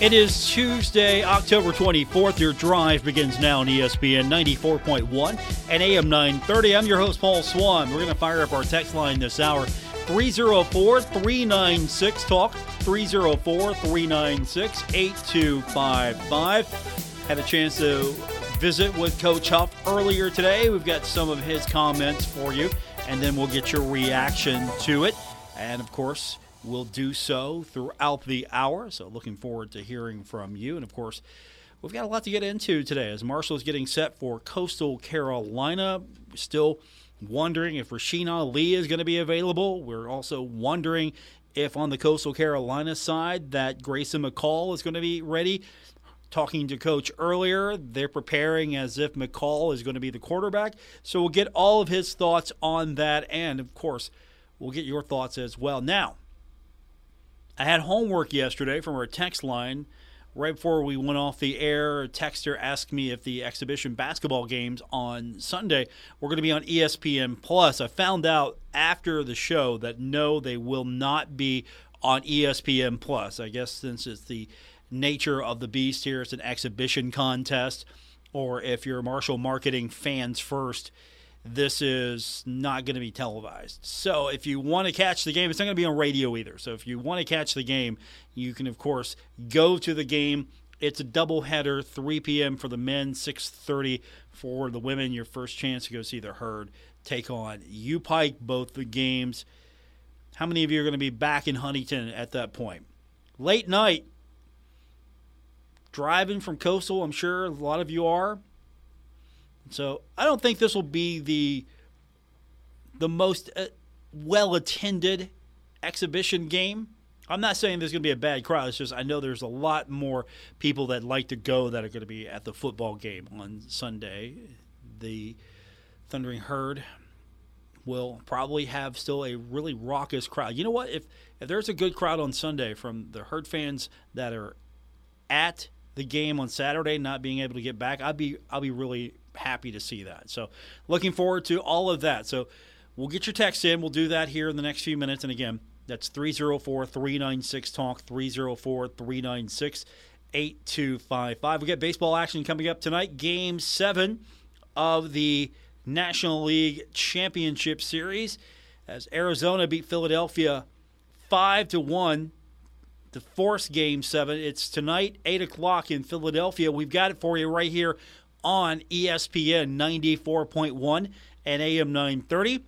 It is Tuesday, October 24th. Your drive begins now on ESPN 94.1 and AM 930. I'm your host, Paul Swann. We're going to fire up our text line this hour 304 396 Talk, 304 396 8255. Had a chance to visit with Coach Huff earlier today. We've got some of his comments for you, and then we'll get your reaction to it. And of course, we'll do so throughout the hour. So, looking forward to hearing from you. And of course, we've got a lot to get into today as Marshall is getting set for Coastal Carolina. Still wondering if Rasheen Ali is going to be available. We're also wondering if on the Coastal Carolina side that Grayson McCall is going to be ready. Talking to coach earlier, they're preparing as if McCall is going to be the quarterback. So we'll get all of his thoughts on that. And of course, we'll get your thoughts as well. Now, I had homework yesterday from our text line. Right before we went off the air, a texter asked me if the exhibition basketball games on Sunday were going to be on ESPN Plus. I found out after the show that no, they will not be on ESPN Plus. I guess since it's the nature of the beast here, it's an exhibition contest, or if you're Marshall Marketing fans first, this is not going to be televised. So if you want to catch the game, it's not going to be on radio either. So if you want to catch the game, you can of course go to the game. It's a doubleheader, 3 p.m. for the men, 6:30 for the women. Your first chance to go see the herd take on UPike. Both the games. How many of you are going to be back in Huntington at that point? Late night, driving from Coastal. I'm sure a lot of you are. So I don't think this will be the the most uh, well attended exhibition game. I'm not saying there's going to be a bad crowd. It's just I know there's a lot more people that like to go that are going to be at the football game on Sunday. The Thundering Herd will probably have still a really raucous crowd. You know what? If if there's a good crowd on Sunday from the Herd fans that are at the game on Saturday, not being able to get back, I'd be I'll be really happy to see that. So, looking forward to all of that. So, we'll get your text in. We'll do that here in the next few minutes. And again, that's 304 396 Talk, 304 396 8255. We got baseball action coming up tonight. Game seven of the National League Championship Series as Arizona beat Philadelphia 5 to 1 to force game seven. It's tonight, 8 o'clock in Philadelphia. We've got it for you right here on ESPN 94.1 and AM 930.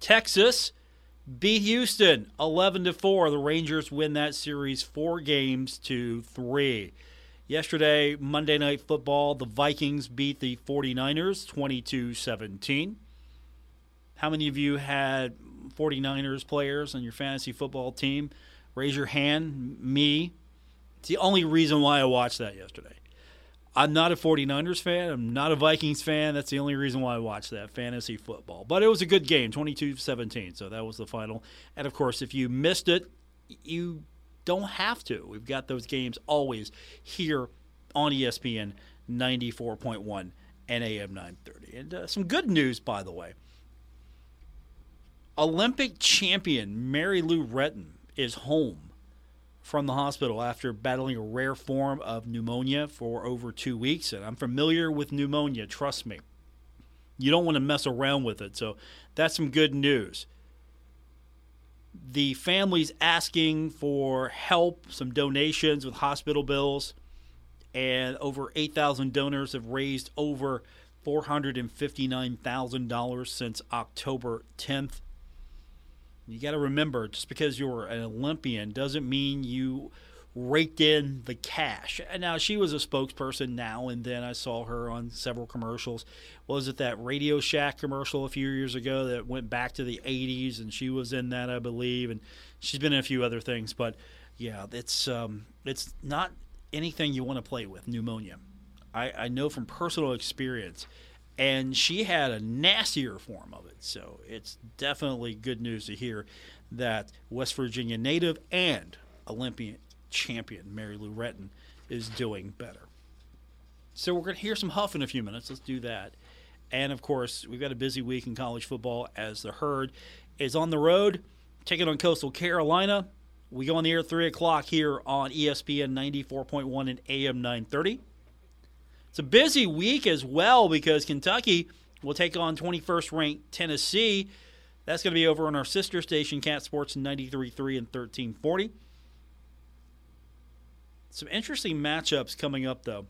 Texas beat Houston 11 to 4. The Rangers win that series 4 games to 3. Yesterday, Monday Night Football, the Vikings beat the 49ers 22-17. How many of you had 49ers players on your fantasy football team? Raise your hand. Me. It's the only reason why I watched that yesterday. I'm not a 49ers fan. I'm not a Vikings fan. That's the only reason why I watch that fantasy football. But it was a good game, 22 17. So that was the final. And of course, if you missed it, you don't have to. We've got those games always here on ESPN 94.1 and AM 930. And uh, some good news, by the way. Olympic champion Mary Lou Retton is home from the hospital after battling a rare form of pneumonia for over two weeks. And I'm familiar with pneumonia, trust me. You don't want to mess around with it. So that's some good news. The family's asking for help, some donations with hospital bills, and over 8,000 donors have raised over $459,000 since October 10th. You got to remember, just because you're an Olympian doesn't mean you raked in the cash. And now she was a spokesperson now and then. I saw her on several commercials. Was it that Radio Shack commercial a few years ago that went back to the 80s and she was in that, I believe, and she's been in a few other things, but Yeah, it's um, it's not anything you want to play with pneumonia. I, I know from personal experience, and she had a nastier form of it. So it's definitely good news to hear that West Virginia native and Olympian champion Mary Lou Retton is doing better. So we're going to hear some Huff in a few minutes. Let's do that. And of course, we've got a busy week in college football as the herd is on the road, taking on Coastal Carolina. We go on the air at 3 o'clock here on ESPN 94.1 and AM 930. It's a busy week as well because Kentucky will take on 21st ranked Tennessee. That's going to be over on our sister station, Cat Sports 93.3 and 1340. Some interesting matchups coming up, though.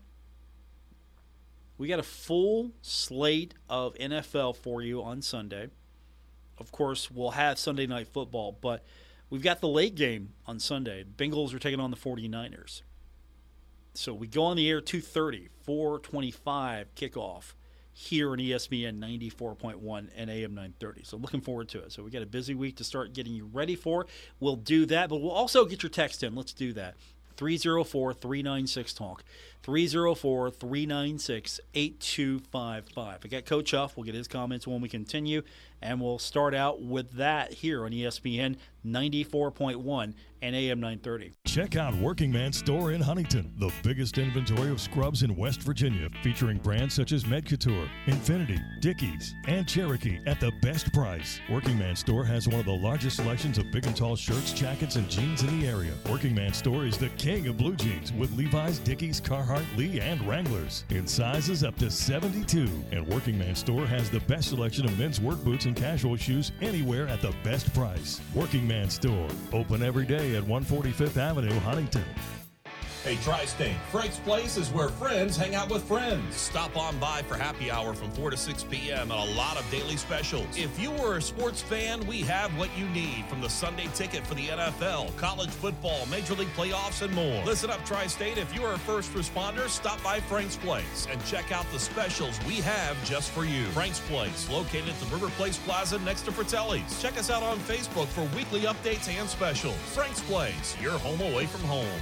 We got a full slate of NFL for you on Sunday. Of course, we'll have Sunday night football, but we've got the late game on Sunday. Bengals are taking on the 49ers. So we go on the air 2:30, 4:25 kickoff here on ESPN 94.1 and AM 930. So looking forward to it. So we got a busy week to start getting you ready for. We'll do that, but we'll also get your text in. Let's do that. 304 396 Talk. 304 396 8255. I got Coach Huff. We'll get his comments when we continue. And we'll start out with that here on ESPN 94.1 and AM 930. Check out Working Man Store in Huntington, the biggest inventory of scrubs in West Virginia, featuring brands such as Medcouture, Infinity, Dickies, and Cherokee at the best price. Working Man Store has one of the largest selections of big and tall shirts, jackets, and jeans in the area. Working Man Store is the king of blue jeans with Levi's, Dickies, Carhartt, Lee, and Wranglers in sizes up to 72. And Working Man Store has the best selection of men's work boots and casual shoes anywhere at the best price. Working Man Store, open every day at 145th Avenue, Huntington. Hey, Tri State, Frank's Place is where friends hang out with friends. Stop on by for happy hour from 4 to 6 p.m. and a lot of daily specials. If you were a sports fan, we have what you need from the Sunday ticket for the NFL, college football, Major League playoffs, and more. Listen up, Tri State. If you are a first responder, stop by Frank's Place and check out the specials we have just for you. Frank's Place, located at the River Place Plaza next to Fratelli's. Check us out on Facebook for weekly updates and specials. Frank's Place, your home away from home.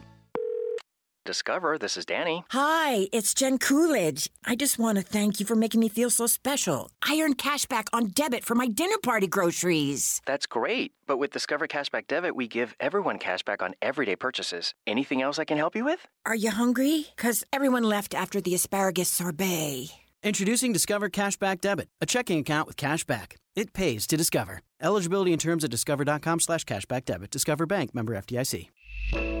Discover, this is Danny. Hi, it's Jen Coolidge. I just want to thank you for making me feel so special. I earned cash back on debit for my dinner party groceries. That's great. But with Discover Cashback Debit, we give everyone cash back on everyday purchases. Anything else I can help you with? Are you hungry? Because everyone left after the asparagus sorbet. Introducing Discover Cashback Debit, a checking account with cash back. It pays to discover. Eligibility and terms at discover.com slash cashback debit. Discover Bank member FDIC.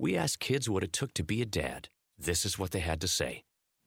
We asked kids what it took to be a dad. This is what they had to say.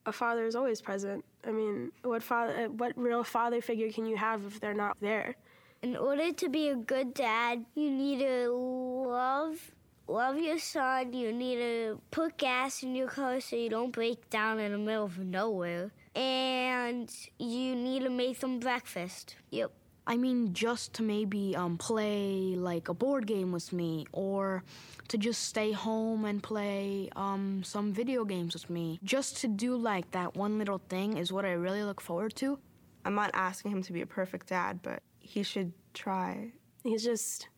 A father is always present. I mean, what father, what real father figure can you have if they're not there? In order to be a good dad, you need to love love your son. You need to put gas in your car so you don't break down in the middle of nowhere. And you need to make them breakfast. Yep. I mean, just to maybe um, play like a board game with me, or to just stay home and play um, some video games with me. Just to do like that one little thing is what I really look forward to. I'm not asking him to be a perfect dad, but he should try. He's just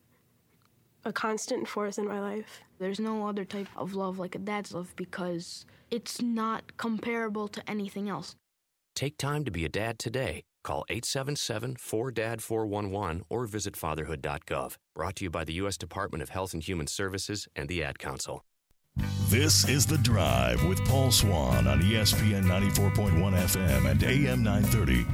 a constant force in my life. There's no other type of love like a dad's love because it's not comparable to anything else. Take time to be a dad today. Call 877 4DAD 411 or visit fatherhood.gov. Brought to you by the U.S. Department of Health and Human Services and the Ad Council. This is The Drive with Paul Swann on ESPN 94.1 FM and AM 930.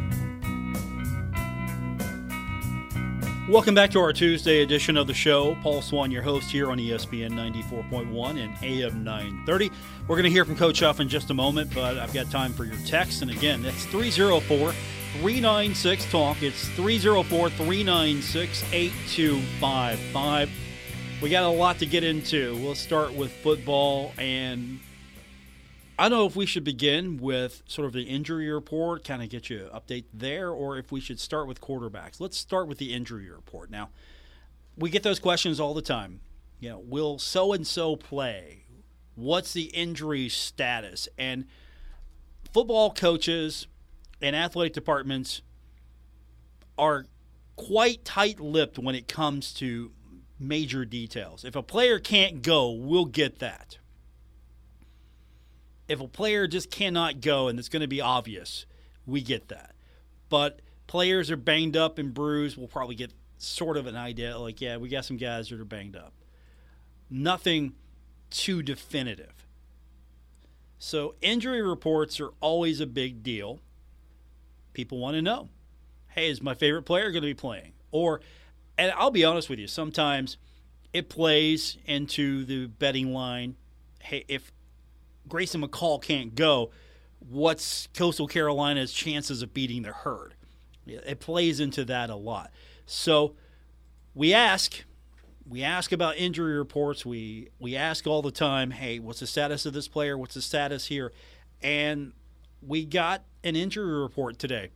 Welcome back to our Tuesday edition of the show. Paul Swann, your host here on ESPN 94.1 and AM 930. We're going to hear from Coach Huff in just a moment, but I've got time for your text. And again, that's 304 396 Talk. It's 304 396 8255. We got a lot to get into. We'll start with football and I don't know if we should begin with sort of the injury report, kind of get you an update there, or if we should start with quarterbacks. Let's start with the injury report. Now, we get those questions all the time. You know, will so and so play? What's the injury status? And football coaches and athletic departments are quite tight lipped when it comes to major details. If a player can't go, we'll get that if a player just cannot go and it's going to be obvious, we get that. But players are banged up and bruised, we'll probably get sort of an idea like, yeah, we got some guys that are banged up. Nothing too definitive. So injury reports are always a big deal. People want to know, hey, is my favorite player going to be playing? Or, and I'll be honest with you, sometimes it plays into the betting line. Hey, if Grayson McCall can't go, what's Coastal Carolina's chances of beating the herd? It plays into that a lot. So we ask, we ask about injury reports. We we ask all the time, hey, what's the status of this player? What's the status here? And we got an injury report today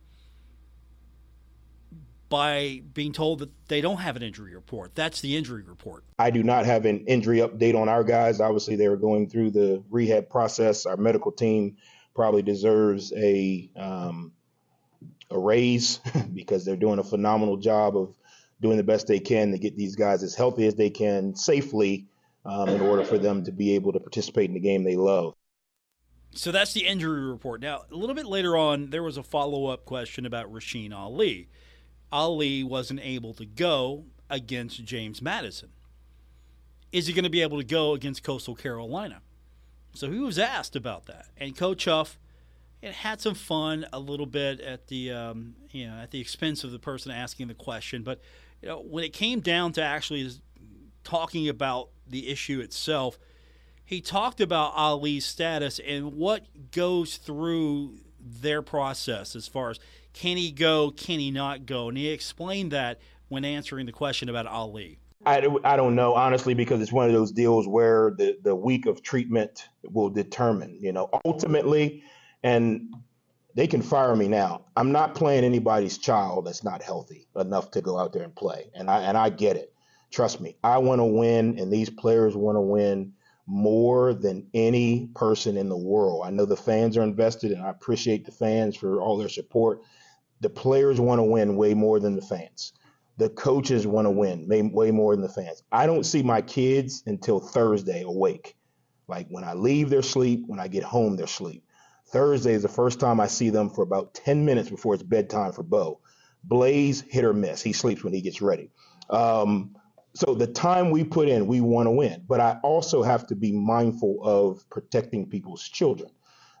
by being told that they don't have an injury report. That's the injury report. I do not have an injury update on our guys. Obviously, they were going through the rehab process. Our medical team probably deserves a um, a raise because they're doing a phenomenal job of doing the best they can to get these guys as healthy as they can safely um, in order for them to be able to participate in the game they love. So that's the injury report. Now, a little bit later on, there was a follow up question about Rasheen Ali. Ali wasn't able to go against James Madison. Is he going to be able to go against Coastal Carolina? So he was asked about that, and Coach Huff it had some fun a little bit at the um, you know at the expense of the person asking the question. But you know when it came down to actually talking about the issue itself, he talked about Ali's status and what goes through their process as far as can he go? Can he not go? And he explained that when answering the question about Ali. I, I don't know honestly because it's one of those deals where the, the week of treatment will determine you know ultimately and they can fire me now i'm not playing anybody's child that's not healthy enough to go out there and play and i and i get it trust me i want to win and these players want to win more than any person in the world i know the fans are invested and i appreciate the fans for all their support the players want to win way more than the fans. The coaches want to win way more than the fans. I don't see my kids until Thursday awake. Like when I leave their sleep, when I get home, their sleep. Thursday is the first time I see them for about 10 minutes before it's bedtime for Bo. Blaze, hit or miss. He sleeps when he gets ready. Um, so the time we put in, we want to win. But I also have to be mindful of protecting people's children.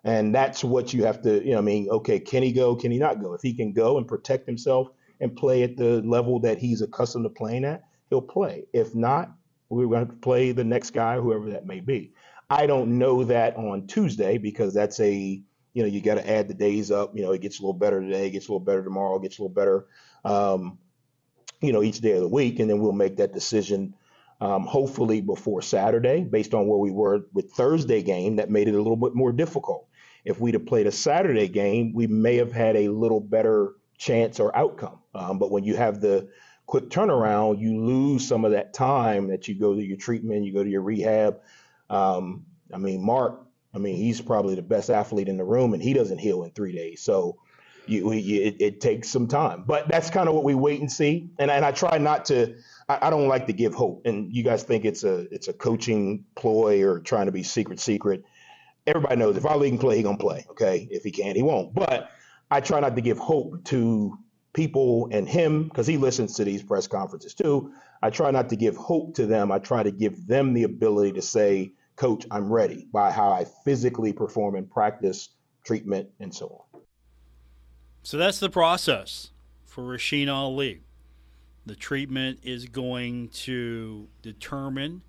And that's what you have to, you know, I mean, okay, can he go? Can he not go? If he can go and protect himself and play at the level that he's accustomed to playing at, he'll play. If not, we're going to play the next guy, whoever that may be. I don't know that on Tuesday because that's a, you know, you got to add the days up. You know, it gets a little better today, gets a little better tomorrow, gets a little better, um, you know, each day of the week. And then we'll make that decision um, hopefully before Saturday, based on where we were with Thursday game, that made it a little bit more difficult. If we'd have played a Saturday game, we may have had a little better chance or outcome. Um, but when you have the quick turnaround, you lose some of that time that you go to your treatment, you go to your rehab. Um, I mean, Mark, I mean, he's probably the best athlete in the room, and he doesn't heal in three days. So you, you, it, it, takes some time. But that's kind of what we wait and see. And, and I try not to I, I, don't like to give hope. And you guys think it's a it's a coaching ploy or trying to be secret secret. Everybody knows if Ali can play, he gonna play. Okay, if he can't, he won't. But I try not to give hope to people and him because he listens to these press conferences too. I try not to give hope to them. I try to give them the ability to say, Coach, I'm ready by how I physically perform in practice, treatment, and so on. So that's the process for Rasheen Ali. The treatment is going to determine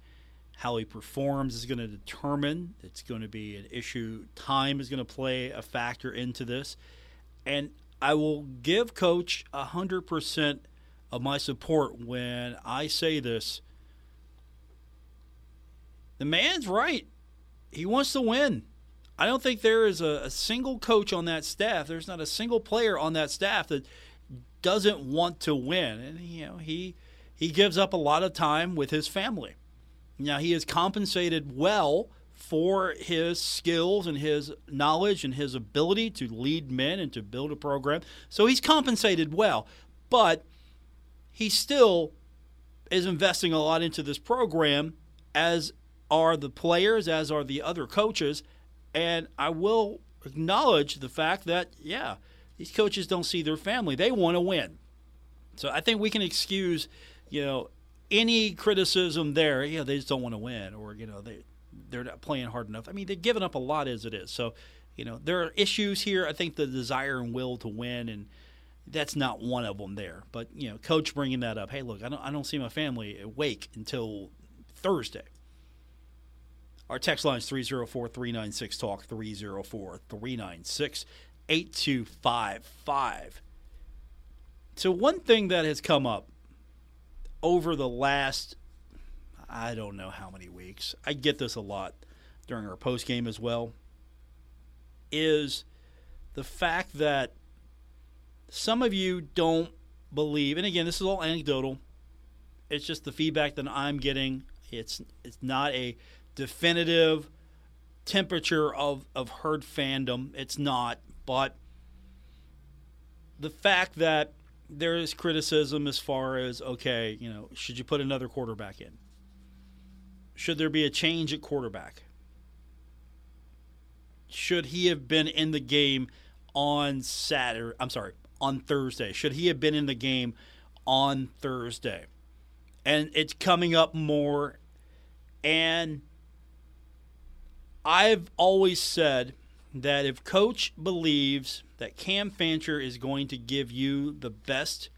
how he performs is going to determine. It's going to be an issue. Time is going to play a factor into this. And I will give Coach 100% of my support when I say this. The man's right. He wants to win. I don't think there is a, a, single coach on that staff. There's not a single player on that staff that doesn't want to win. And you know, he he gives up a lot of time with his family. Now he is compensated well for his skills and his knowledge and his ability to lead men and to build a program. So he's compensated well, but he still is investing a lot into this program as are the players, as are the other coaches. And I will acknowledge the fact that, yeah, these coaches don't see their family. They want to win. So I think we can excuse, you know, any criticism there. Yeah, they just don't want to win, or you know, they they're not playing hard enough. I mean, they've given up a lot as it is. So, you know, there are issues here. I think the desire and will to win, and that's not one of them there. But you know, coach bringing that up. Hey, look, I don't I don't see my family awake until Thursday. Our text line is 304 396 Talk, 304 396 8255. So, one thing that has come up over the last, I don't know how many weeks, I get this a lot during our post game as well, is the fact that some of you don't believe, and again, this is all anecdotal. It's just the feedback that I'm getting. It's it's not a definitive temperature of, of herd fandom. It's not. But the fact that there is criticism as far as, okay, you know, should you put another quarterback in? Should there be a change at quarterback? Should he have been in the game on Saturday? I'm sorry, on Thursday. Should he have been in the game on Thursday? And it's coming up more. And I've always said that if coach believes that Cam Fancher is going to give you the best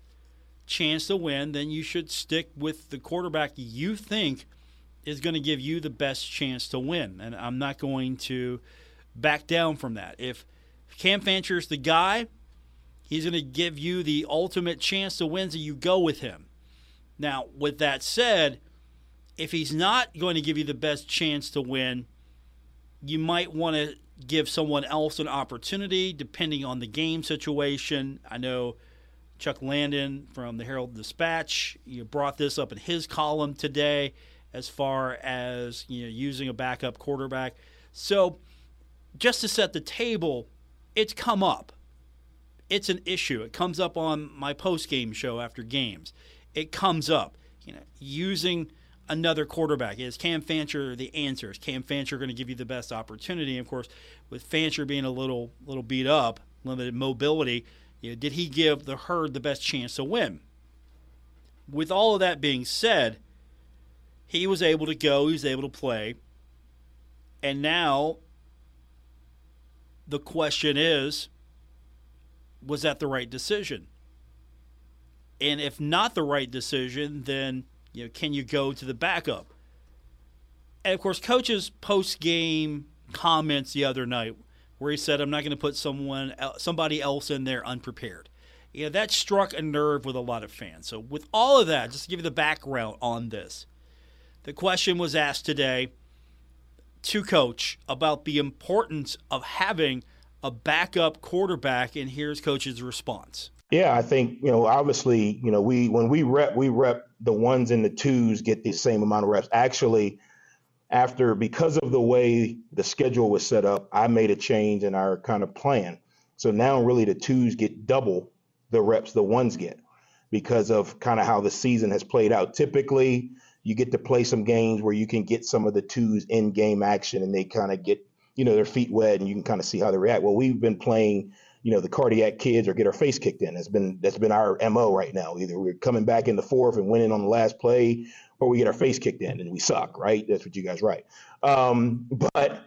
chance to win, then you should stick with the quarterback you think is going to give you the best chance to win. And I'm not going to back down from that. If Cam Fancher is the guy, he's going to give you the ultimate chance to win, so you go with him. Now, with that said, if he's not going to give you the best chance to win, you might want to give someone else an opportunity depending on the game situation. I know Chuck Landon from the Herald Dispatch you brought this up in his column today as far as you know using a backup quarterback. So just to set the table, it's come up. It's an issue. It comes up on my post game show after games. It comes up, you know, using another quarterback. Is Cam Fancher the answer? Is Cam Fancher going to give you the best opportunity? And of course, with Fancher being a little little beat up, limited mobility, you know, did he give the herd the best chance to win? With all of that being said, he was able to go, he was able to play, and now the question is was that the right decision? And if not the right decision, then you know, can you go to the backup? And of course, coach's post game comments the other night where he said, "I'm not going to put someone somebody else in there unprepared." Yeah, that struck a nerve with a lot of fans. So, with all of that, just to give you the background on this, the question was asked today to coach about the importance of having a backup quarterback, and here's coach's response. Yeah, I think you know. Obviously, you know, we when we rep, we rep the ones and the twos get the same amount of reps. Actually, after because of the way the schedule was set up, I made a change in our kind of plan. So now really the twos get double the reps the ones get because of kind of how the season has played out. Typically, you get to play some games where you can get some of the twos in game action and they kind of get, you know, their feet wet and you can kind of see how they react. Well, we've been playing you know, the cardiac kids or get our face kicked in. That's been that's been our mo right now. Either we're coming back in the fourth and winning on the last play, or we get our face kicked in and we suck. Right? That's what you guys write. Um, but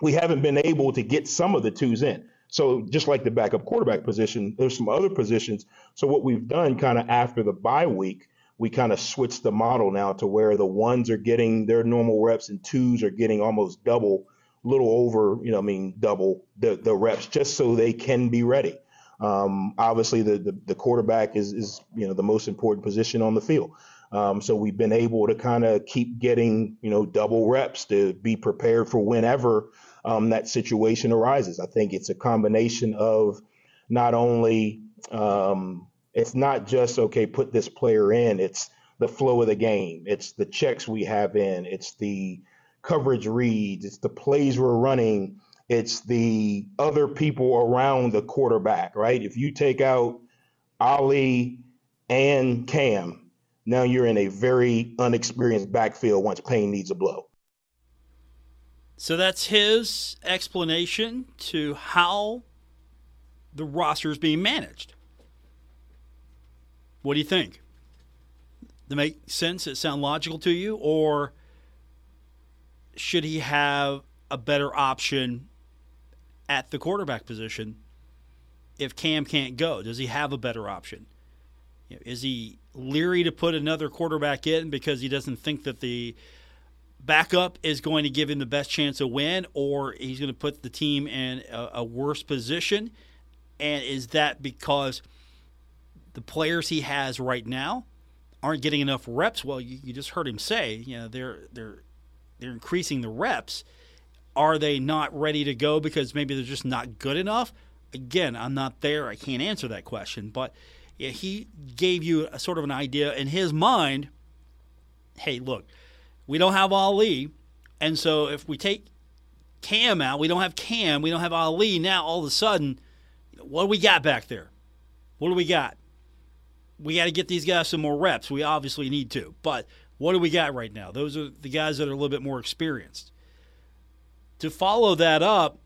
we haven't been able to get some of the twos in. So just like the backup quarterback position, there's some other positions. So what we've done kind of after the bye week, we kind of switched the model now to where the ones are getting their normal reps and twos are getting almost double, little over, you know, I mean double the, the reps just so they can be ready. Um, obviously, the, the, the quarterback is is you know the most important position on the field. Um, so we've been able to kind of keep getting you know double reps to be prepared for whenever um, that situation arises. I think it's a combination of not only um, it's not just okay put this player in. It's the flow of the game. It's the checks we have in. It's the coverage reads. It's the plays we're running. It's the other people around the quarterback, right? If you take out Ali and Cam, now you're in a very unexperienced backfield once Payne needs a blow. So that's his explanation to how the roster is being managed. What do you think? Does it make sense? It sound logical to you, or should he have a better option at the quarterback position if Cam can't go? Does he have a better option? Is he leery to put another quarterback in because he doesn't think that the backup is going to give him the best chance to win, or he's going to put the team in a, a worse position? And is that because the players he has right now aren't getting enough reps? Well, you, you just heard him say, you know, they're they're they're increasing the reps. Are they not ready to go because maybe they're just not good enough? Again, I'm not there. I can't answer that question. But he gave you a sort of an idea in his mind. Hey, look, we don't have Ali. And so if we take Cam out, we don't have Cam, we don't have Ali. Now all of a sudden, what do we got back there? What do we got? We got to get these guys some more reps. We obviously need to. But what do we got right now? Those are the guys that are a little bit more experienced. To follow that up,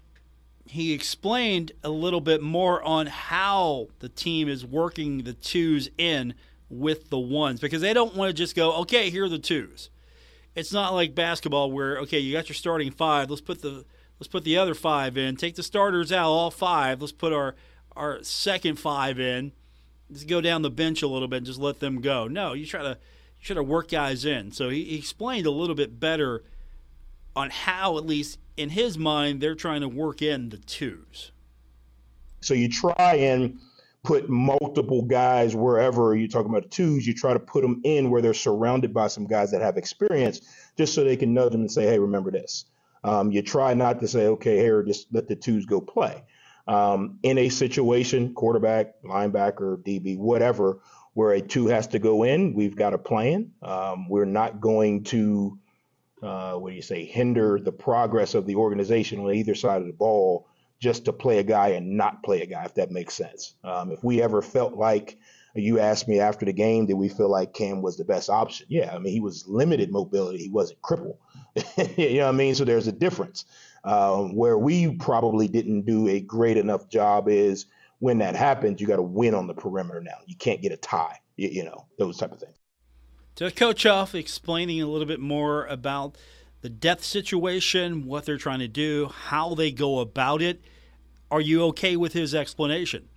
he explained a little bit more on how the team is working the twos in with the ones because they don't want to just go, okay, here are the twos it's not like basketball where okay, you got your starting five. Let's put the let's put the other five in. Take the starters out, all five. Let's put our our second five in. Just go down the bench a little bit and just let them go. No, you try to you have to work guys in. So he, he explained a little bit better on how, at least in his mind, they're trying to work in the twos. So you try and put multiple guys wherever you're talking about twos, you try to put them in where they're surrounded by some guys that have experience, just so they can know them and say, hey, remember this. Um, you try not to say, okay, here, just let the twos go play. Um, in a situation, quarterback, linebacker, DB, whatever, where a two has to go in, we've got a plan. Um, we're not going to, uh, what do you say, hinder the progress of the organization on either side of the ball just to play a guy and not play a guy, if that makes sense. Um, if we ever felt like you asked me after the game, did we feel like Cam was the best option? Yeah, I mean, he was limited mobility. He wasn't crippled. you know what I mean? So there's a difference. Um, where we probably didn't do a great enough job is when that happens, you got to win on the perimeter now. You can't get a tie, you, you know, those type of things. To Coach Huff explaining a little bit more about the depth situation, what they're trying to do, how they go about it. Are you okay with his explanation?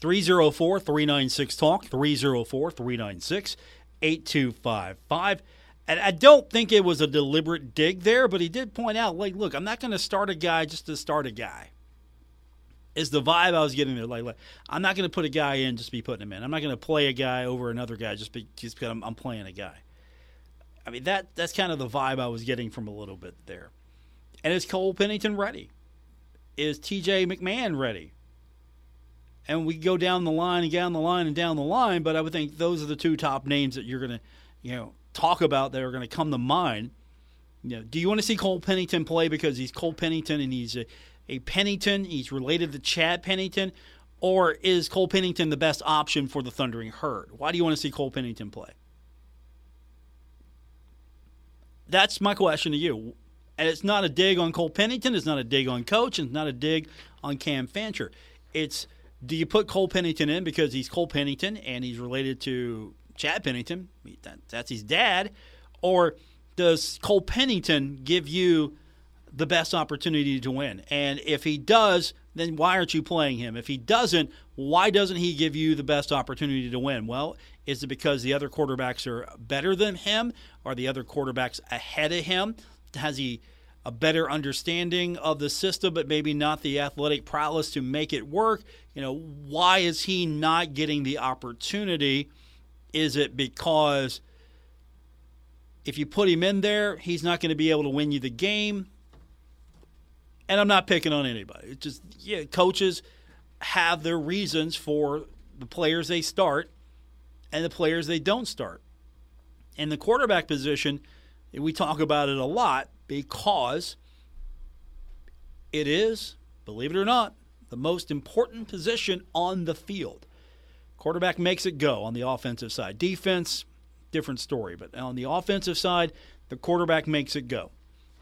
304 396 Talk, 304 396 8255. And I don't think it was a deliberate dig there, but he did point out, like, look, I'm not going to start a guy just to start a guy. Is the vibe I was getting there. Like, like I'm not going to put a guy in just be putting him in. I'm not going to play a guy over another guy just, be, just because I'm, I'm playing a guy. I mean that that's kind of the vibe I was getting from a little bit there. And is Cole Pennington ready? Is TJ McMahon ready? And we go down the line and down the line and down the line, but I would think those are the two top names that you're gonna, you know, talk about that are gonna come to mind. You know, do you want to see Cole Pennington play because he's Cole Pennington and he's a, a Pennington, he's related to Chad Pennington, or is Cole Pennington the best option for the Thundering Herd? Why do you want to see Cole Pennington play? that's my question to you. And it's not a dig on Cole Pennington. It's not a dig on coach. It's not a dig on Cam Fancher. It's do you put Cole Pennington in because he's Cole Pennington and he's related to Chad Pennington? That, that's his dad. Or does Cole Pennington give you the best opportunity to win? And if he does, then why aren't you playing him? If he doesn't, why doesn't he give you the best opportunity to win? Well, is it because the other quarterbacks are better than him? Are the other quarterbacks ahead of him? Has he a better understanding of the system, but maybe not the athletic prowess to make it work? You know, why is he not getting the opportunity? Is it because if you put him in there, he's not going to be able to win you the game? And I'm not picking on anybody. It's just, yeah, coaches have their reasons for the players they start and the players they don't start. In the quarterback position, we talk about it a lot because it is, believe it or not, the most important position on the field. Quarterback makes it go on the offensive side. Defense, different story. But on the offensive side, the quarterback makes it go.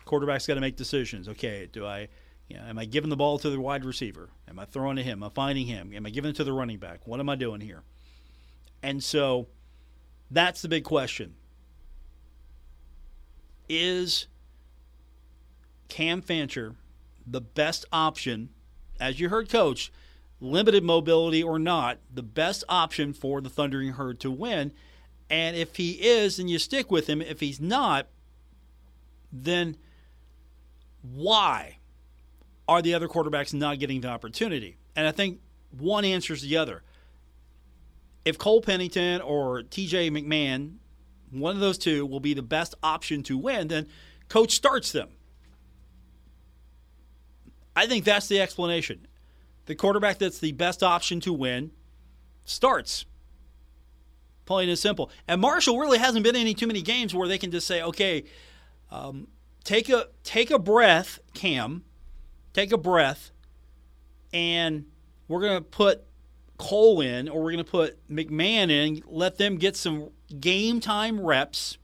Quarterback's got to make decisions. Okay, do I, you know, am I giving the ball to the wide receiver? Am I throwing to him? Am I finding him? Am I giving it to the running back? What am I doing here? And so that's the big question. Is Cam Fancher the best option, as you heard, coach, limited mobility or not, the best option for the Thundering Herd to win? And if he is, then you stick with him. If he's not, then why are the other quarterbacks not getting the opportunity? And I think one answers the other if Cole Pennington or TJ McMahon, one of those two, will be the best option to win, then coach starts them. I think that's the explanation. The quarterback that's the best option to win starts. Plain and simple. And Marshall really hasn't been in any too many games where they can just say, okay, um, take a take a breath, Cam, take a breath, and we're gonna put Cole in, or we're to put McMahon in, let them get some game time reps,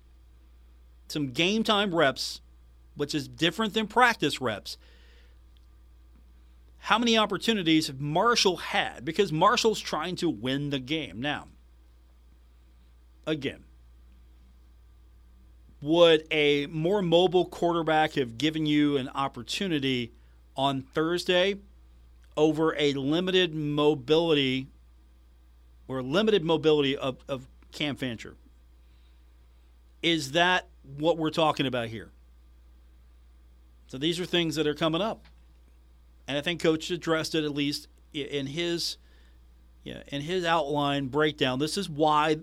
some game time reps, which is different than practice reps. How many opportunities have Marshall had? Because Marshall's trying to win the game. Now, again, would a more mobile quarterback have given you an opportunity on Thursday? over a limited mobility or limited mobility of, of Cam Fancher. Is that what we're talking about here? So these are things that are coming up. And I think coach addressed it at least in his yeah, in his outline breakdown. This is why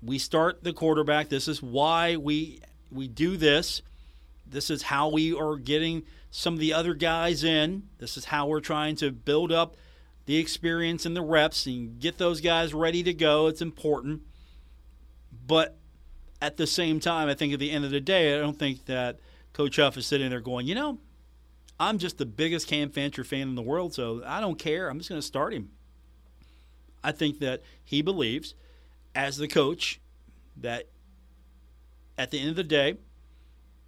we start the quarterback. This is why we we do this. This is how we are getting some of the other guys in. This is how we're trying to build up the experience and the reps and get those guys ready to go. It's important. But at the same time, I think at the end of the day, I don't think that Coach Huff is sitting there going, you know, I'm just the biggest Cam Fancher fan in the world, so I don't care. I'm just going to start him. I think that he believes, as the coach, that at the end of the day,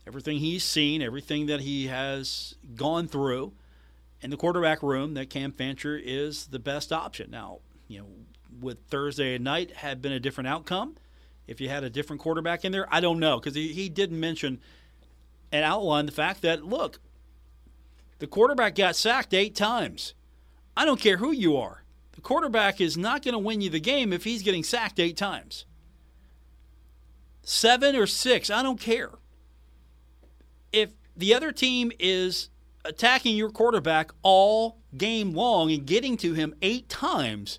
everything he's seen, everything that he has gone through in the quarterback room, that Cam Fancher is the best option. Now, you know, would Thursday night have been a different outcome if you had a different quarterback in there? I don't know because he, he did mention and outline the fact that look, the quarterback got sacked eight times. I don't care who you are. The quarterback is not going to win you the game if he's getting sacked eight times. Seven or six, I don't care if the other team is attacking your quarterback all game long and getting to him eight times,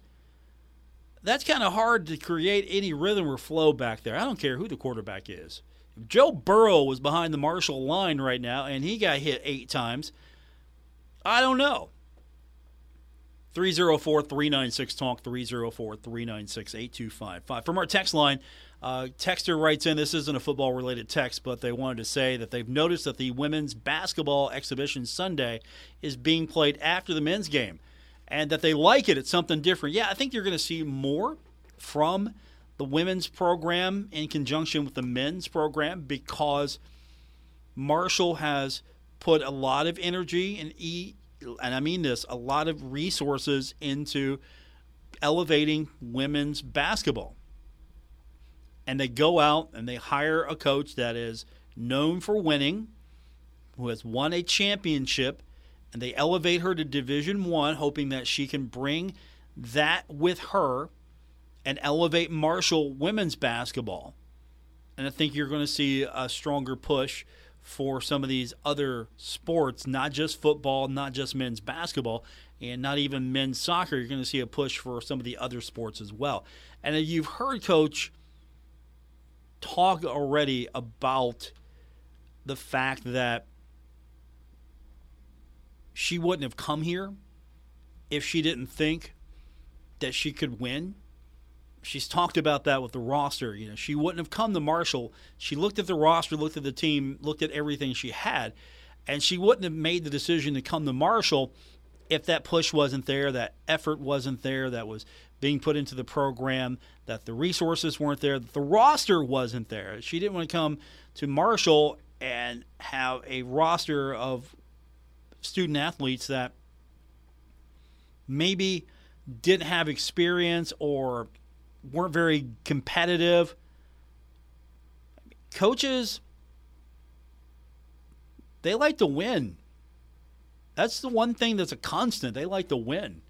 that's kind of hard to create any rhythm or flow back there. I don't care who the quarterback is. If Joe Burrow was behind the Marshall line right now and he got hit eight times, I don't know. 304 396 Talk, 304 396 8255. From our text line, uh, texter writes in this isn't a football related text, but they wanted to say that they've noticed that the women's basketball exhibition Sunday is being played after the men's game and that they like it. It's something different. Yeah, I think you're going to see more from the women's program in conjunction with the men's program because Marshall has put a lot of energy and e and I mean this, a lot of resources into elevating women's basketball. And they go out and they hire a coach that is known for winning, who has won a championship, and they elevate her to Division 1 hoping that she can bring that with her and elevate Marshall women's basketball. And I think you're going to see a stronger push for some of these other sports, not just football, not just men's basketball, and not even men's soccer. You're going to see a push for some of the other sports as well. And you've heard Coach talk already about the fact that she wouldn't have come here if she didn't think that she could win she's talked about that with the roster. You know, she wouldn't have come to Marshall. She looked at the roster, looked at the team, looked at everything she had, and she wouldn't have made the decision to come to Marshall if that push wasn't there, that effort wasn't there, that was being put into the program, that the resources weren't there, that the roster wasn't there. She didn't want to come to Marshall and have a roster of student athletes that maybe didn't have experience or weren't very competitive. Coaches, they like to win. That's the one thing that's a constant. They like to win.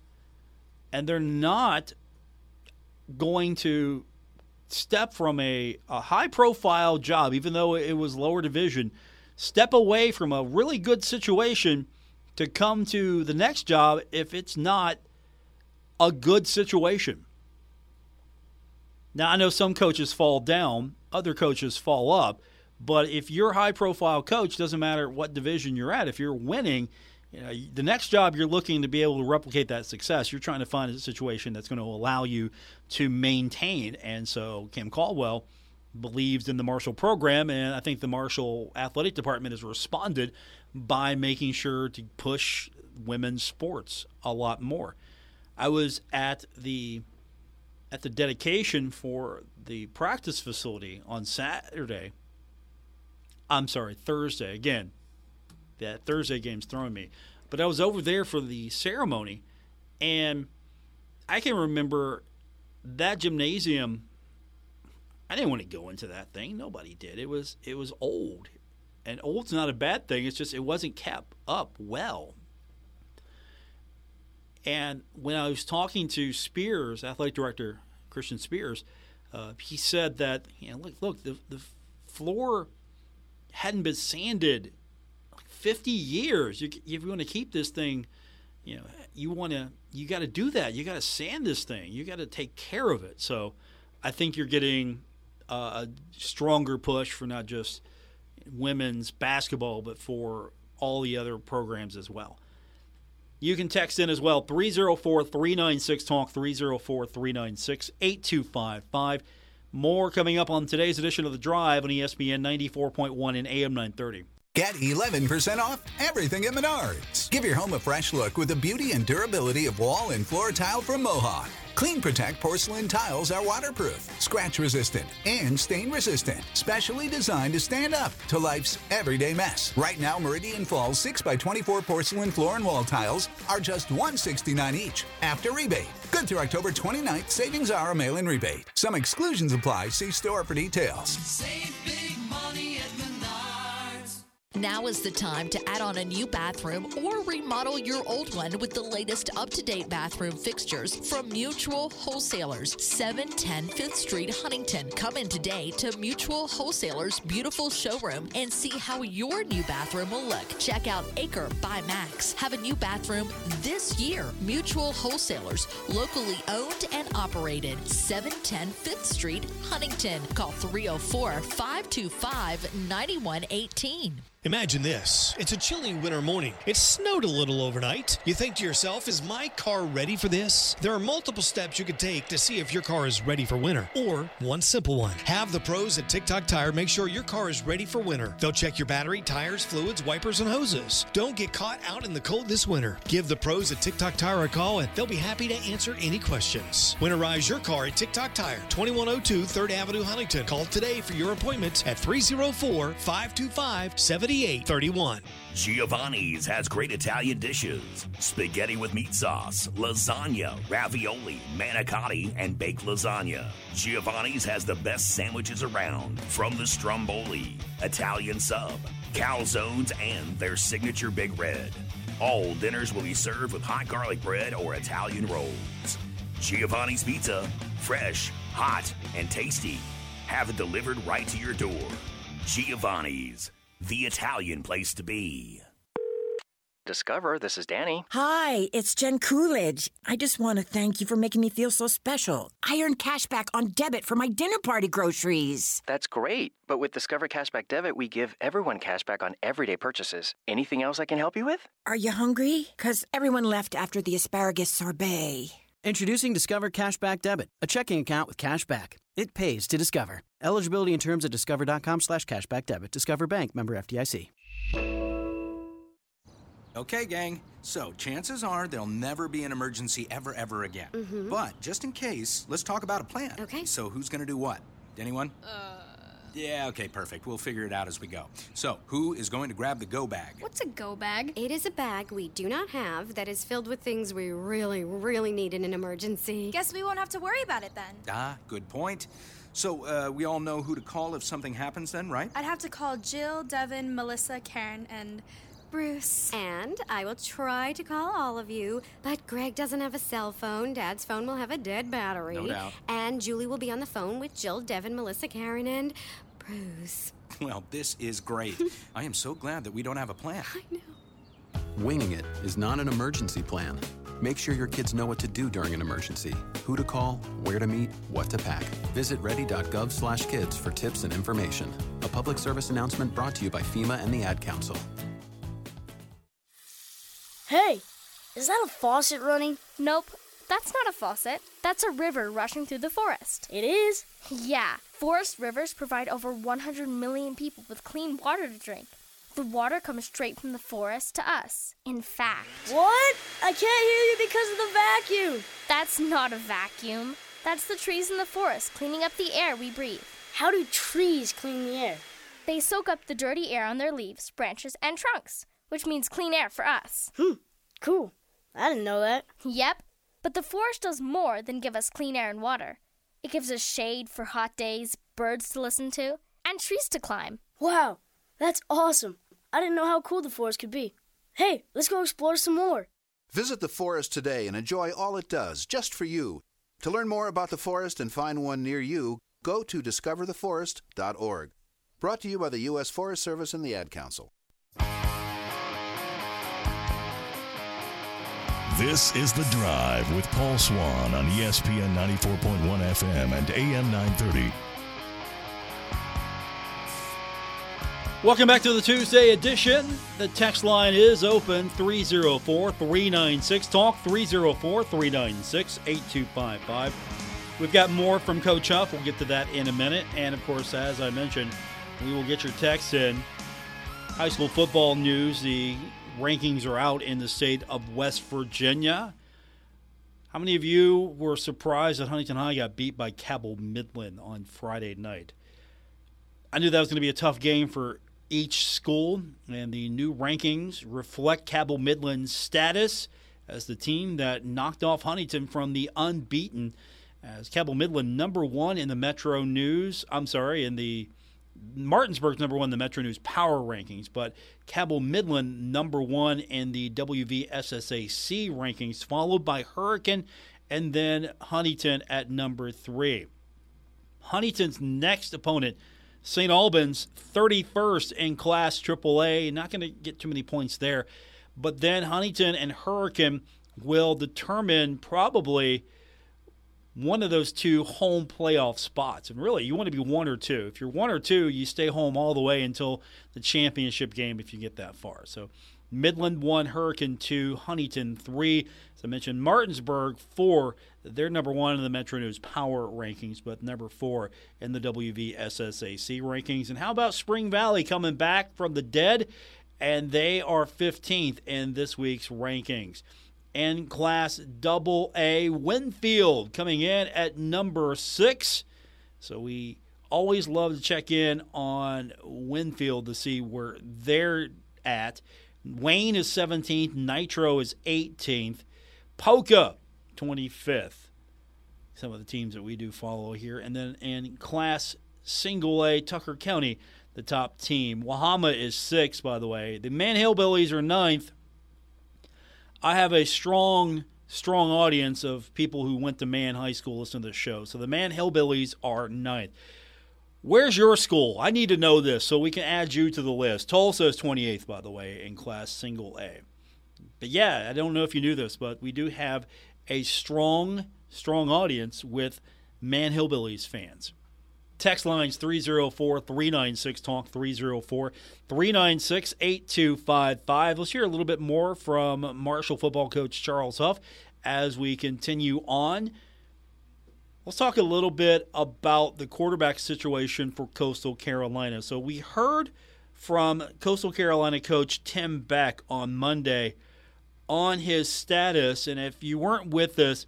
And they're not going to step from a, a high profile job, even though it was lower division, step away from a really good situation to come to the next job if it's not a good situation. Now, I know some coaches fall down, other coaches fall up, but if you're a high profile coach, doesn't matter what division you're at, if you're winning, you know, the next job you're looking to be able to replicate that success, you're trying to find a situation that's going to allow you to maintain. And so Kim Caldwell believes in the Marshall program, and I think the Marshall athletic department has responded by making sure to push women's sports a lot more. I was at the at the dedication for the practice facility on Saturday. I'm sorry, Thursday. Again, that Thursday game's throwing me. But I was over there for the ceremony, and I can remember that gymnasium. I didn't want to go into that thing. Nobody did. It was it was old, and old's not a bad thing. It's just it wasn't kept up well. And when I was talking to Spears, athletic director Christian Spears, uh, he said that you know, look, look, the the floor hadn't been sanded 50 years. You, if you want to keep this thing, you know, you want to, you got to do that. You got to sand this thing. You got to take care of it. So, I think you're getting a stronger push for not just women's basketball, but for all the other programs as well. You can text in as well 304 396 Talk, 304 396 8255. More coming up on today's edition of The Drive on ESPN 94.1 and AM 930. Get 11% off everything at Menards. Give your home a fresh look with the beauty and durability of wall and floor tile from Mohawk. Clean Protect porcelain tiles are waterproof, scratch resistant, and stain resistant. Specially designed to stand up to life's everyday mess. Right now, Meridian Falls 6x24 porcelain floor and wall tiles are just 169 each after rebate. Good through October 29th. Savings are a mail in rebate. Some exclusions apply. See store for details. Save big money now is the time to add on a new bathroom or remodel your old one with the latest up to date bathroom fixtures from Mutual Wholesalers, 710 5th Street, Huntington. Come in today to Mutual Wholesalers' beautiful showroom and see how your new bathroom will look. Check out Aker by MAAX. Have a new bathroom this year. Mutual Wholesalers, locally owned and operated, 710 5th Street, Huntington. Call 304 525 9118. Imagine this. It's a chilly winter morning. It snowed a little overnight. You think to yourself, is my car ready for this? There are multiple steps you could take to see if your car is ready for winter. Or one simple one. Have the pros at TikTok Tire make sure your car is ready for winter. They'll check your battery, tires, fluids, wipers, and hoses. Don't get caught out in the cold this winter. Give the pros at TikTok Tire a call and they'll be happy to answer any questions. Winterize your car at TikTok Tire, 2102 3rd Avenue, Huntington. Call today for your appointment at 304 525 70 8831. Giovanni's has great Italian dishes spaghetti with meat sauce, lasagna, ravioli, manicotti, and baked lasagna. Giovanni's has the best sandwiches around from the Stromboli, Italian sub, calzones, and their signature Big Red. All dinners will be served with hot garlic bread or Italian rolls. Giovanni's Pizza, fresh, hot, and tasty. Have it delivered right to your door. Giovanni's, the Italian place to be. Discover, this is Danny. Hi, it's Jen Coolidge. I just want to thank you for making me feel so special. I earned cash back on debit for my dinner party groceries. That's great. But with Discover Cashback Debit, we give everyone cash back on everyday purchases. Anything else I can help you with? Are you hungry? Because everyone left after the asparagus sorbet. Introducing Discover Cashback Debit, a checking account with cash back. It pays to Discover. Eligibility and terms at discover.com slash cashback debit. Discover Bank member FDIC. Okay, gang. So, chances are there'll never be an emergency ever, ever again. Mhm. But just in case, let's talk about a plan. Okay. So, who's gonna do what? Anyone? Uh, Yeah, okay, perfect. We'll figure it out as we go. So, who is going to grab the go bag? what's a go bag? It is a bag we do not have that is filled with things we really, really need in an emergency. Guess we won't have to worry about it then. Ah, good point. So, uh, we all know who to call if something happens then, right? I'd have to call Jill, Devin, Melissa, Karen, and Bruce. And I will try to call all of you, but Greg doesn't have a cell phone. Dad's phone will have a dead battery. No doubt. And Julie will be on the phone with Jill, Devin, Melissa, Karen, and Bruce. Well, this is great. I am so glad that we don't have a plan. I know. Winging it is not an emergency plan. Make sure your kids know what to do during an emergency, who to call, where to meet, what to pack. Visit ready.gov/kids for tips and information. A public service announcement brought to you by FEMA and the Ad Council. Hey, is that a faucet running? Nope, that's not a faucet. That's a river rushing through the forest. It is? Yeah, forest rivers provide over 100 million people with clean water to drink. The water comes straight from the forest to us. In fact, What? I can't hear you because of the vacuum. That's not a vacuum. That's the trees in the forest cleaning up the air we breathe. How do trees clean the air? They soak up the dirty air on their leaves, branches, and trunks, which means clean air for us. Hmm, cool. I didn't know that. Yep, but the forest does more than give us clean air and water. It gives us shade for hot days, birds to listen to, and trees to climb. Wow, that's awesome. I didn't know how cool the forest could be. Hey, let's go explore some more. Visit the forest today and enjoy all it does just for you. To learn more about the forest and find one near you, go to discovertheforest.org. Brought to you by the U.S. Forest Service and the Ad Council. This is The Drive with Paul Swann on ESPN 94.1 FM and AM 930. Welcome back to the Tuesday edition. The text line is open 304 396 Talk 304 396 8255. We've got more from Coach Huff. We'll get to that in a minute. And of course, as I mentioned, we will get your texts in. High school football news the rankings are out in the state of West Virginia. How many of you were surprised that Huntington High got beat by Cabell Midland on Friday night? I knew that was going to be a tough game for each school, and the new rankings reflect Cabell Midland's status as the team that knocked off Huntington from the unbeaten. As Cabell Midland number one in the Metro News, I'm sorry, in the Martinsburg's number one in the Metro News power rankings, but Cabell Midland number one in the WVSSAC rankings, followed by Hurricane and then Huntington at number three. Huntington's next opponent, St. Albans, 31st in Class AAA. Not going to get too many points there. But then Huntington and Hurricane will determine probably one of those two home playoff spots. And really, you want to be one or two. If you're one or two, you stay home all the way until the championship game if you get that far. So Midland 1, Hurricane 2, Huntington 3. As I mentioned, Martinsburg 4. They're number one in the Metro News Power rankings, but number four in the WVSSAC rankings. And how about Spring Valley coming back from the dead? And they are 15th in this week's rankings. And Class Double A Winfield coming in at number six. So we always love to check in on Winfield to see where they're at. Wayne is 17th, Nitro is 18th, Poca 25th. Some of the teams that we do follow here. And then in Class Single A, Tucker County, the top team. Wahama is sixth, by the way. The Man Hillbillies are ninth. I have a strong, strong audience of people who went to Man High School listen to the show. So the Man Hillbillies are ninth. Where's your school? I need to know this so we can add you to the list. Tolsia is 28th, by the way, in Class Single A. But yeah, I don't know if you knew this, but we do have a strong, strong audience with Man Hillbillies fans. Text lines 304 396 Talk 304 396 8255. Let's hear a little bit more from Marshall football coach Charles Huff as we continue on. Let's talk a little bit about the quarterback situation for Coastal Carolina. So, we heard from Coastal Carolina coach Tim Beck on Monday on his status. And if you weren't with us,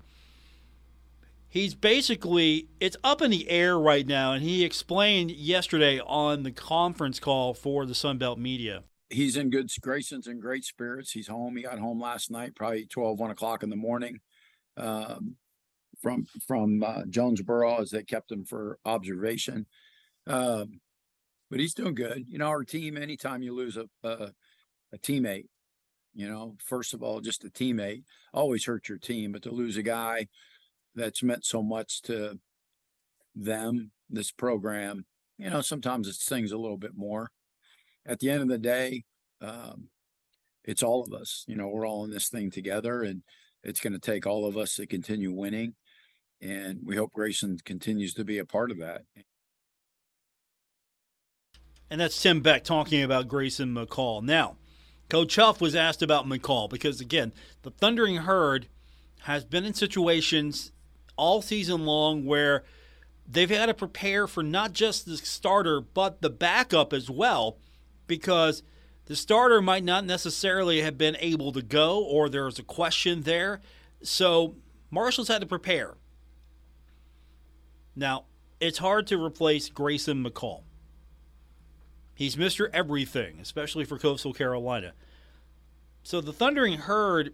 he's basically it's up in the air right now and he explained yesterday on the conference call for the sunbelt media. He's in good grayson's in great spirits. He's home. He got home last night probably 12 1 o'clock in the morning um, from from uh, jonesboro as they kept him for observation. Um, but he's doing good. You know our team anytime you lose a, a, a teammate you know first of all just a teammate always hurt your team but to lose a guy that's meant so much to them, this program. You know, sometimes it stings a little bit more. At the end of the day, um, it's all of us. You know, we're all in this thing together, and it's going to take all of us to continue winning. And we hope Grayson continues to be a part of that. And that's Tim Beck talking about Grayson McCall. Now, Coach Huff was asked about McCall because, again, the Thundering Herd has been in situations all season long where they've had to prepare for not just the starter, but the backup as well, because the starter might not necessarily have been able to go, or there's a question there. So Marshall's had to prepare. Now, it's hard to replace Grayson McCall. He's Mr. Everything, especially for Coastal Carolina. So the Thundering Herd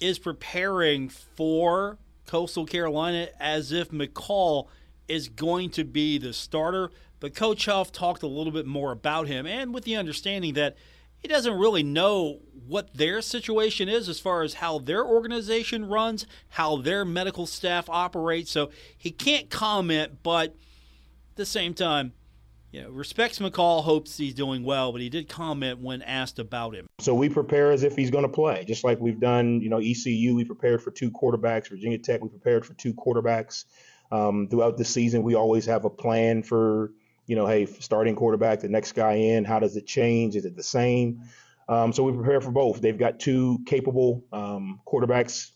is preparing for Coastal Carolina as if McCall is going to be the starter. But Coach Huff talked a little bit more about him and with the understanding that he doesn't really know what their situation is as far as how their organization runs, how their medical staff operates. So he can't comment, but at the same time, you know, respects McCall, hopes he's doing well, but he did comment when asked about him. So we prepare as if he's going to play, just like we've done. You know, ECU we prepared for two quarterbacks. Virginia Tech we prepared for two quarterbacks. Um, throughout the season, we always have a plan for, you know, hey, starting quarterback, the next guy in. How does it change? Is it the same? Um, so we prepare for both. They've got two capable um, quarterbacks,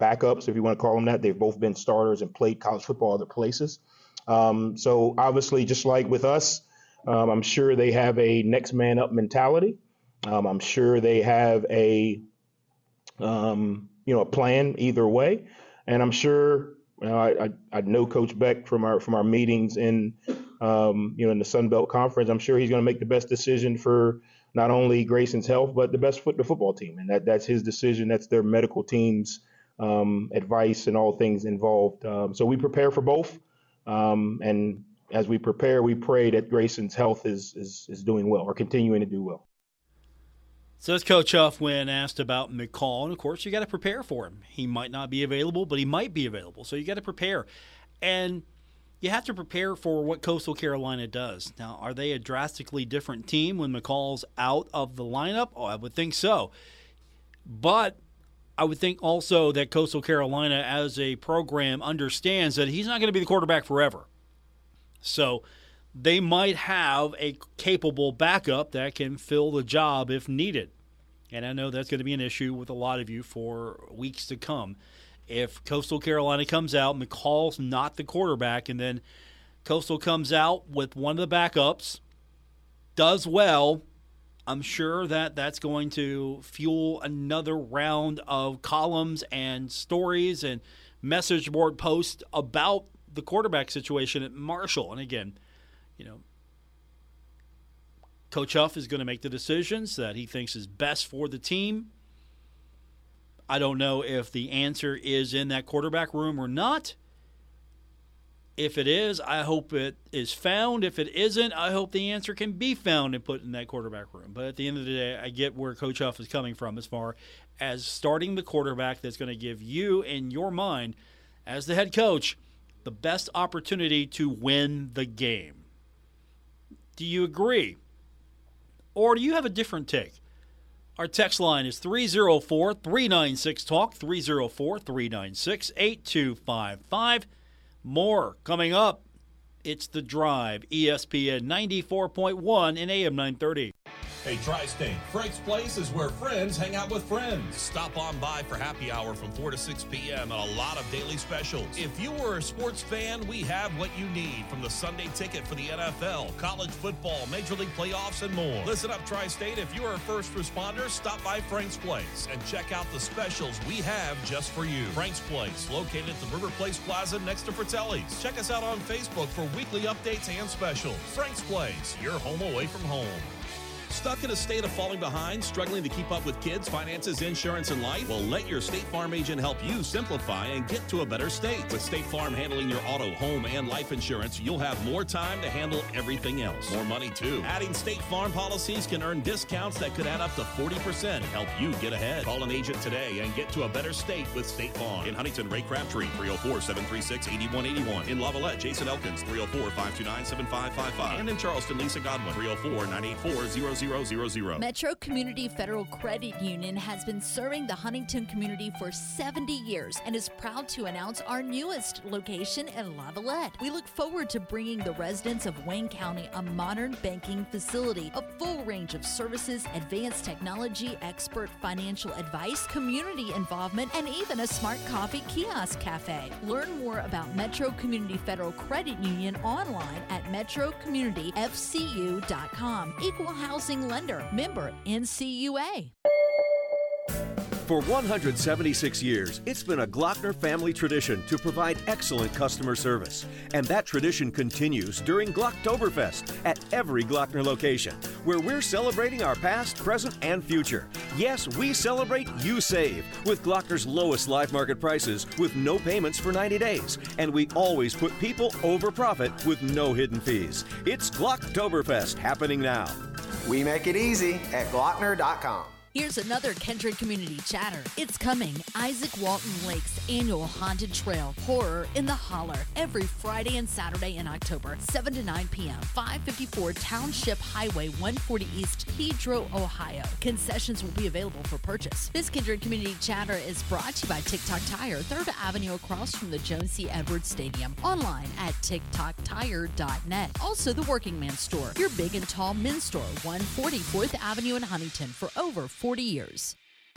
backups, if you want to call them that. They've both been starters and played college football other places. Um, so obviously, just like with us, um, I'm sure they have a next man up mentality. Um, I'm sure they have a um, you know a plan either way, and I'm sure you know, I, I, I know Coach Beck from our from our meetings in um, you know in the Sun Belt Conference. I'm sure he's going to make the best decision for not only Grayson's health but the best foot the football team, and that that's his decision. That's their medical team's um, advice and all things involved. so we prepare for both. Um, and as we prepare, we pray that Grayson's health is, is, is doing well or continuing to do well. Says Coach Huff when asked about McCall. And of course, you got to prepare for him. He might not be available, but he might be available. So you got to prepare. And you have to prepare for what Coastal Carolina does. Now, are they a drastically different team when McCall's out of the lineup? Oh, I would think so. But I would think also that Coastal Carolina, as a program, understands that he's not going to be the quarterback forever. So they might have a capable backup that can fill the job if needed. And I know that's going to be an issue with a lot of you for weeks to come. If Coastal Carolina comes out, McCall's not the quarterback, and then Coastal comes out with one of the backups, does well, I'm sure that that's going to fuel another round of columns and stories and message board posts about the quarterback situation at Marshall. And again, you know, Coach Huff is going to make the decisions that he thinks is best for the team. I don't know if the answer is in that quarterback room or not. If it is, I hope it is found. If it isn't, I hope the answer can be found and put in that quarterback room. But at the end of the day, I get where Coach Huff is coming from as far as starting the quarterback that's going to give you, in your mind, as the head coach, the best opportunity to win the game. Do you agree? Or do you have a different take? Our text line is 304 396 Talk, 304 396 8255. More coming up. It's The Drive, ESPN 94.1 and AM 930. Hey, Tri State, Frank's Place is where friends hang out with friends. Stop on by for happy hour from 4 to 6 p.m. and a lot of daily specials. If you were a sports fan, we have what you need from the Sunday ticket for the NFL, college football, Major League playoffs, and more. Listen up, Tri State. If you are a first responder, stop by Frank's Place and check out the specials we have just for you. Frank's Place, located at the River Place Plaza next to Fratelli's. Check us out on Facebook for weekly updates and specials. Frank's Place, your home away from home. Stuck in a state of falling behind, struggling to keep up with kids, finances, insurance, and life? Well, let your State Farm agent help you simplify and get to a better state. With State Farm handling your auto, home, and life insurance, you'll have more time to handle everything else. More money, too. Adding State Farm policies can earn discounts that could add up to 40% help you get ahead. Call an agent today and get to a better state with State Farm. In Huntington, Ray Crabtree, 304 736 8181. In Lavalette, Jason Elkins, 304 529 7555. And in Charleston, Lisa Godwin, 304 984 0000. Metro Community Federal Credit Union has been serving the Huntington community for 70 years and is proud to announce our newest location in Lavalette. We look forward to bringing the residents of Wayne County a modern banking facility, a full range of services, advanced technology, expert financial advice, community involvement, and even a smart coffee kiosk cafe. Learn more about Metro Community Federal Credit Union online at metrocommunityfcu.com. Equal housing lender, member NCUA. For 176 years, it's been a Glockner family tradition to provide excellent customer service. And that tradition continues during Glocktoberfest at every Glockner location, where we're celebrating our past, present, and future. Yes, we celebrate you save with Glockner's lowest live market prices with no payments for 90 days. And we always put people over profit with no hidden fees. It's Glocktoberfest happening now. We make it easy at Glockner.com. Here's another Kendrick Community Chatter. It's coming. Isaac Walton Lake's annual Haunted Trail, Horror in the Holler, every Friday and Saturday in October, 7 to 9 p.m., 554 Township Highway 140 East, Pedro, Ohio. Concessions will be available for purchase. This Kendrick Community Chatter is brought to you by TikTok Tire, 3rd Avenue across from the Joan C. Edwards Stadium. Online at TikTokTire.net. Also, the Working Man Store, your big and tall men's store, 140 4th Avenue in Huntington for over 40 years.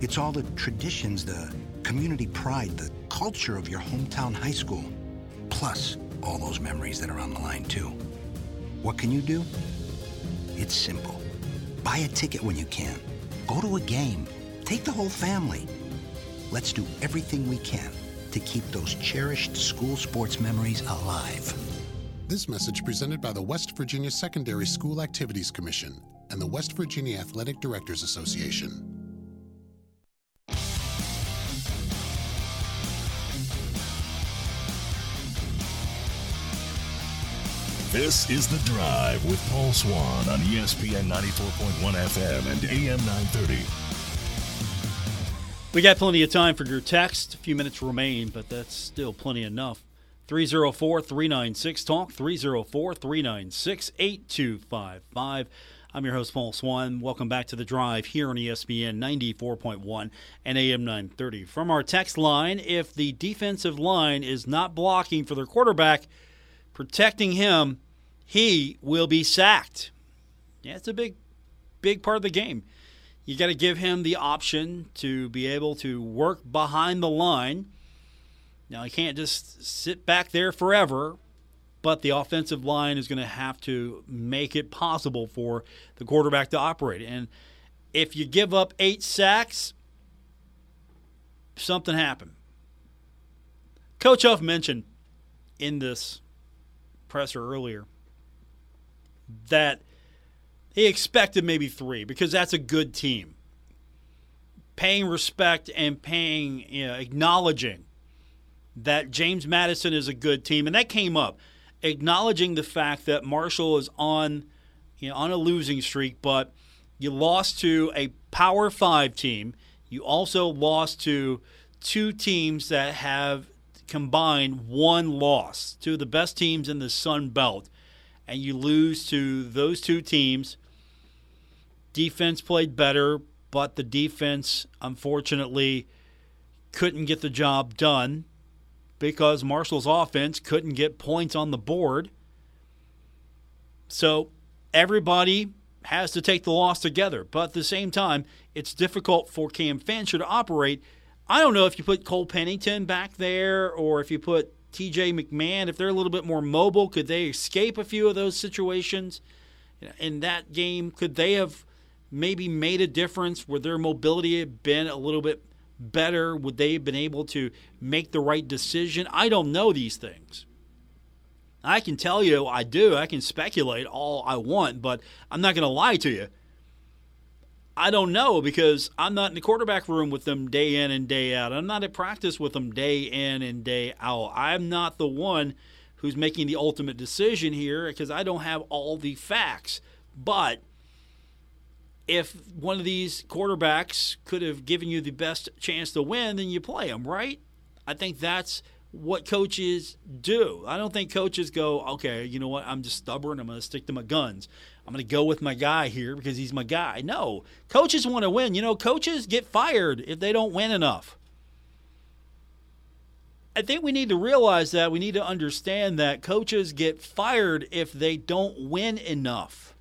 It's all the traditions, the community pride, the culture of your hometown high school. Plus, all those memories that are on the line, too. What can you do? It's simple. Buy a ticket when you can. Go to a game. Take the whole family. Let's do everything we can to keep those cherished school sports memories alive. This message presented by the West Virginia Secondary School Activities Commission and the West Virginia Athletic Directors Association. This is The Drive with Paul Swann on ESPN 94.1 FM and AM 930. We got plenty of time for your text. A few minutes remain, but that's still plenty enough. 304 396 Talk, 304 396 8255. I'm your host, Paul Swann. Welcome back to The Drive here on ESPN 94.1 and AM 930. From our text line, if the defensive line is not blocking for their quarterback, protecting him, he will be sacked. Yeah, it's a big, big part of the game. You got to give him the option to be able to work behind the line. Now, he can't just sit back there forever, but the offensive line is going to have to make it possible for the quarterback to operate. And if you give up eight sacks, something happened. Coach Huff mentioned in this presser earlier that he expected maybe three because that's a good team. Paying respect and paying, you know, acknowledging that James Madison is a good team, and that came up. Acknowledging the fact that Marshall is on, you know, on a losing streak, but you lost to a Power Five team. You also lost to two teams that have combined one loss, of the best teams in the Sun Belt, and you lose to those two teams. Defense played better, but the defense, unfortunately, couldn't get the job done because Marshall's offense couldn't get points on the board. So everybody has to take the loss together. But at the same time, it's difficult for Cam Fancher to operate I don't know if you put Cole Pennington back there or if you put TJ McMahon, if they're a little bit more mobile, could they escape a few of those situations in that game? Could they have maybe made a difference? Would their mobility have been a little bit better? Would they have been able to make the right decision? I don't know these things. I can tell you I do. I can speculate all I want, but I'm not going to lie to you. I don't know because I'm not in the quarterback room with them day in and day out. I'm not at practice with them day in and day out. I'm not the one who's making the ultimate decision here because I don't have all the facts. But if one of these quarterbacks could have given you the best chance to win, then you play them, right? I think that's what coaches do. I don't think coaches go, okay, you know what, I'm just stubborn. I'm going to stick to my guns. I'm going to go with my guy here because he's my guy. No, coaches want to win. You know, coaches get fired if they don't win enough. I think we need to realize that. We need to understand that coaches get fired if they don't win enough.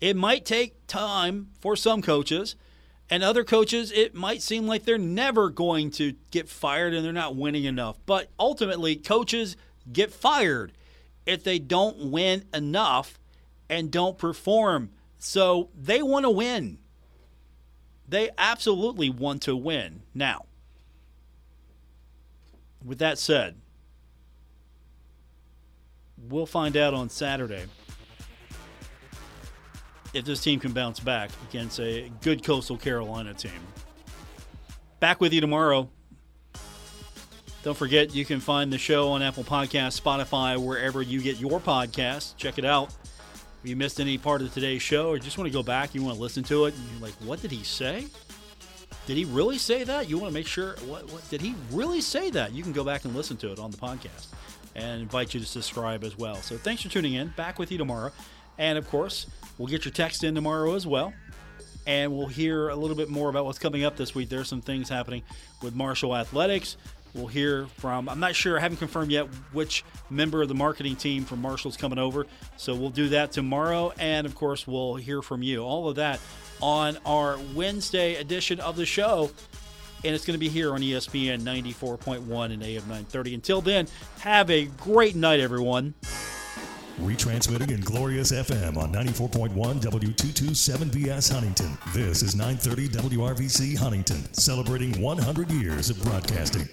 It might take time for some coaches, and other coaches, it might seem like they're never going to get fired and they're not winning enough. But ultimately, coaches get fired if they don't win enough and don't perform. So they want to win. They absolutely want to win. Now, with that said, we'll find out on Saturday if this team can bounce back against a good Coastal Carolina team. Back with you tomorrow. Don't forget, you can find the show on Apple Podcasts, Spotify, wherever you get your podcasts. Check it out. If you missed any part of today's show or just want to go back, you want to listen to it, and you're like, what did he say? Did he really say that? You want to make sure, what, what did he really say that? You can go back and listen to it on the podcast and invite you to subscribe as well. So thanks for tuning in. Back with you tomorrow. And of course, we'll get your text in tomorrow as well. And we'll hear a little bit more about what's coming up this week. There's some things happening with Marshall Athletics. We'll hear from, I'm not sure, I haven't confirmed yet which member of the marketing team from Marshall's coming over. So we'll do that tomorrow. And of course, we'll hear from you. All of that on our Wednesday edition of the show. And it's going to be here on ESPN 94.1 and AM 930. Until then, have a great night, everyone. Retransmitting in Glorious FM on 94.1 W227BS Huntington. This is 930 WRVC Huntington, celebrating 100 years of broadcasting.